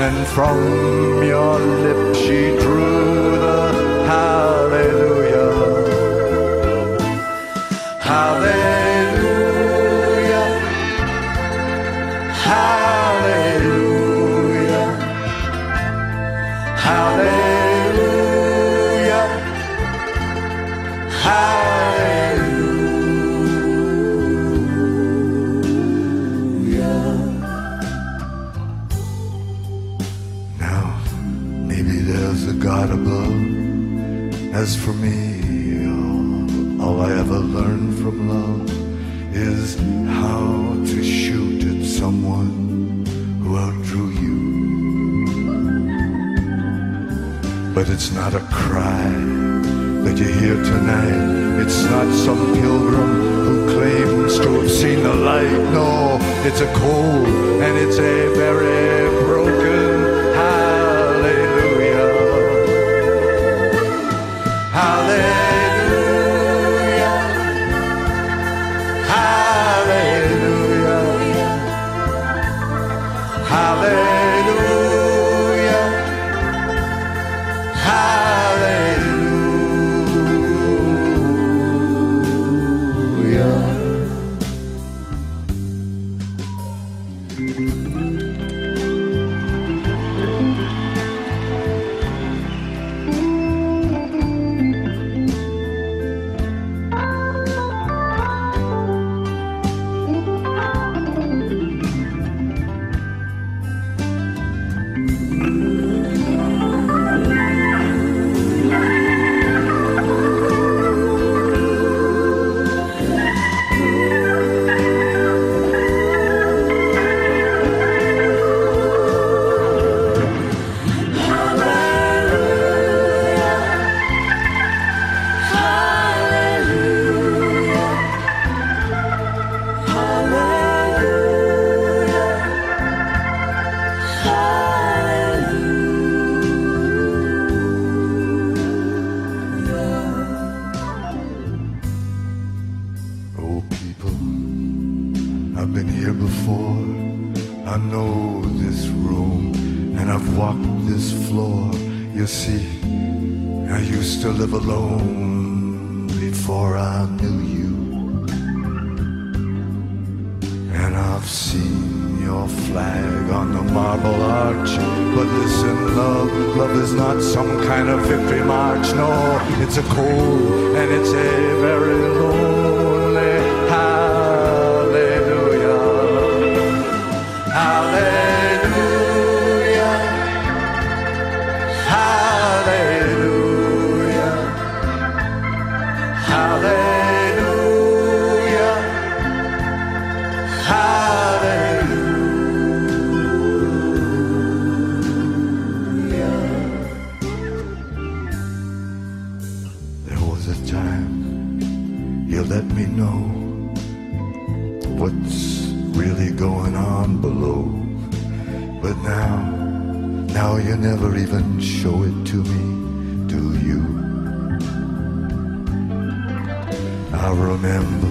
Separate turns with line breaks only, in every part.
And from your lips she God above. As for me, all, all I ever learned from love is how to shoot at someone who outdrew you. But it's not a cry that you hear tonight. It's not some pilgrim who claims to have seen the light. No, it's a cold and it's a very You see, I used to live alone before I knew you. And I've seen your flag on the marble arch. But listen, love, love is not some kind of victory march. No, it's a cold and it's a very I remember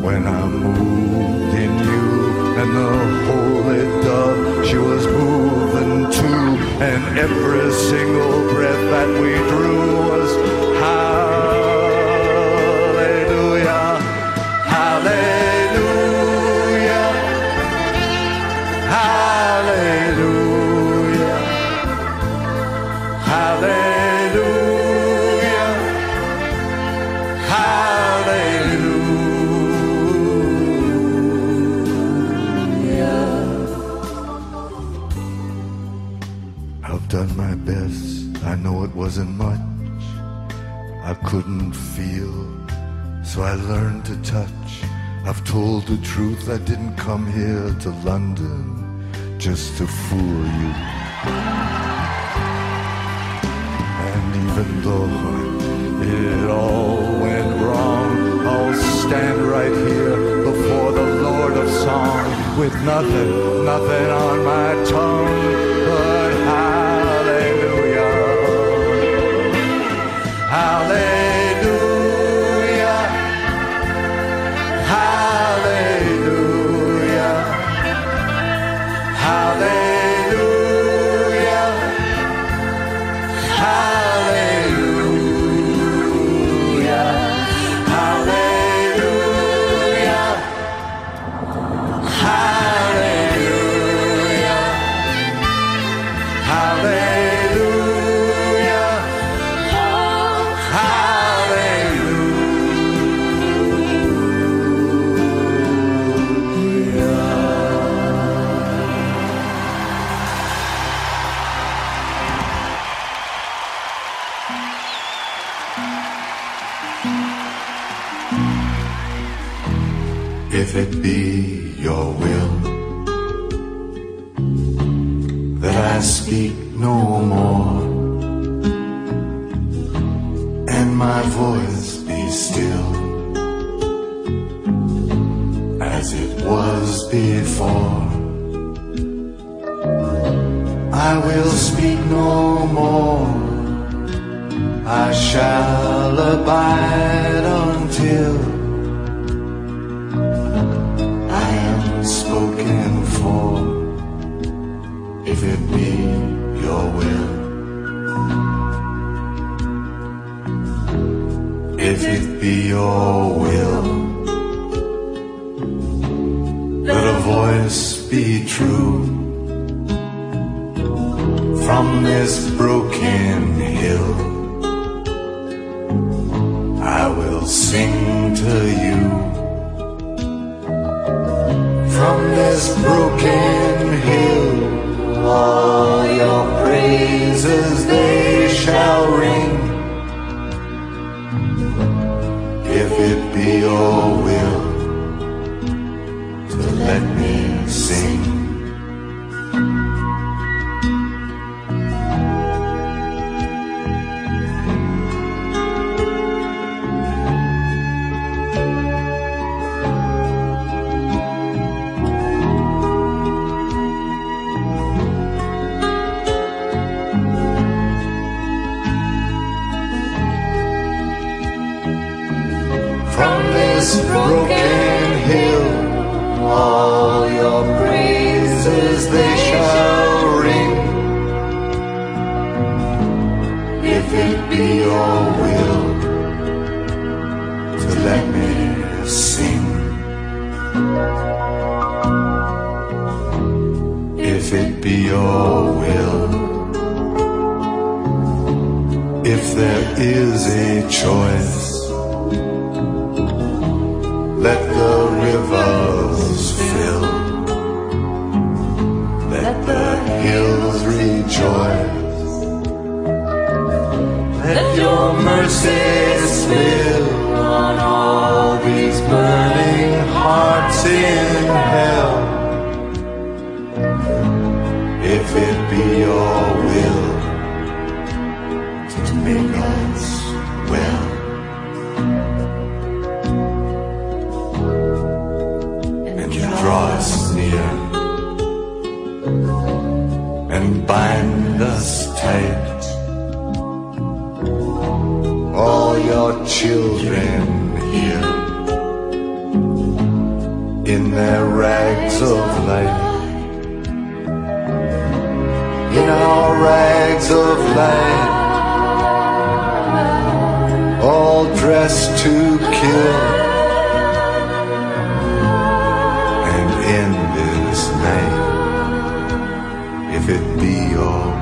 when I moved in you and the holy dove she was moving too. And every single breath that we drew was hallelujah my best. I know it wasn't much. I couldn't feel, so I learned to touch. I've told the truth. I didn't come here to London just to fool you. And even though it all went wrong, I'll stand right here before the Lord of Song with nothing, nothing on my tongue Hallelujah. Your will that I speak no more and my voice be still as it was before. I will speak no more. I shall abide until be your will, let a voice be true from this broken hill. I will sing to you from this broken hill. All your praises they shall ring. If it be your will to let me sing. If it be your will, if there is a choice. Mercy spill on all these burning hearts in hell. If it be your will to make us well. and you draw us near and bind us tight. Rags of land, all dressed to kill. And in this name, if it be your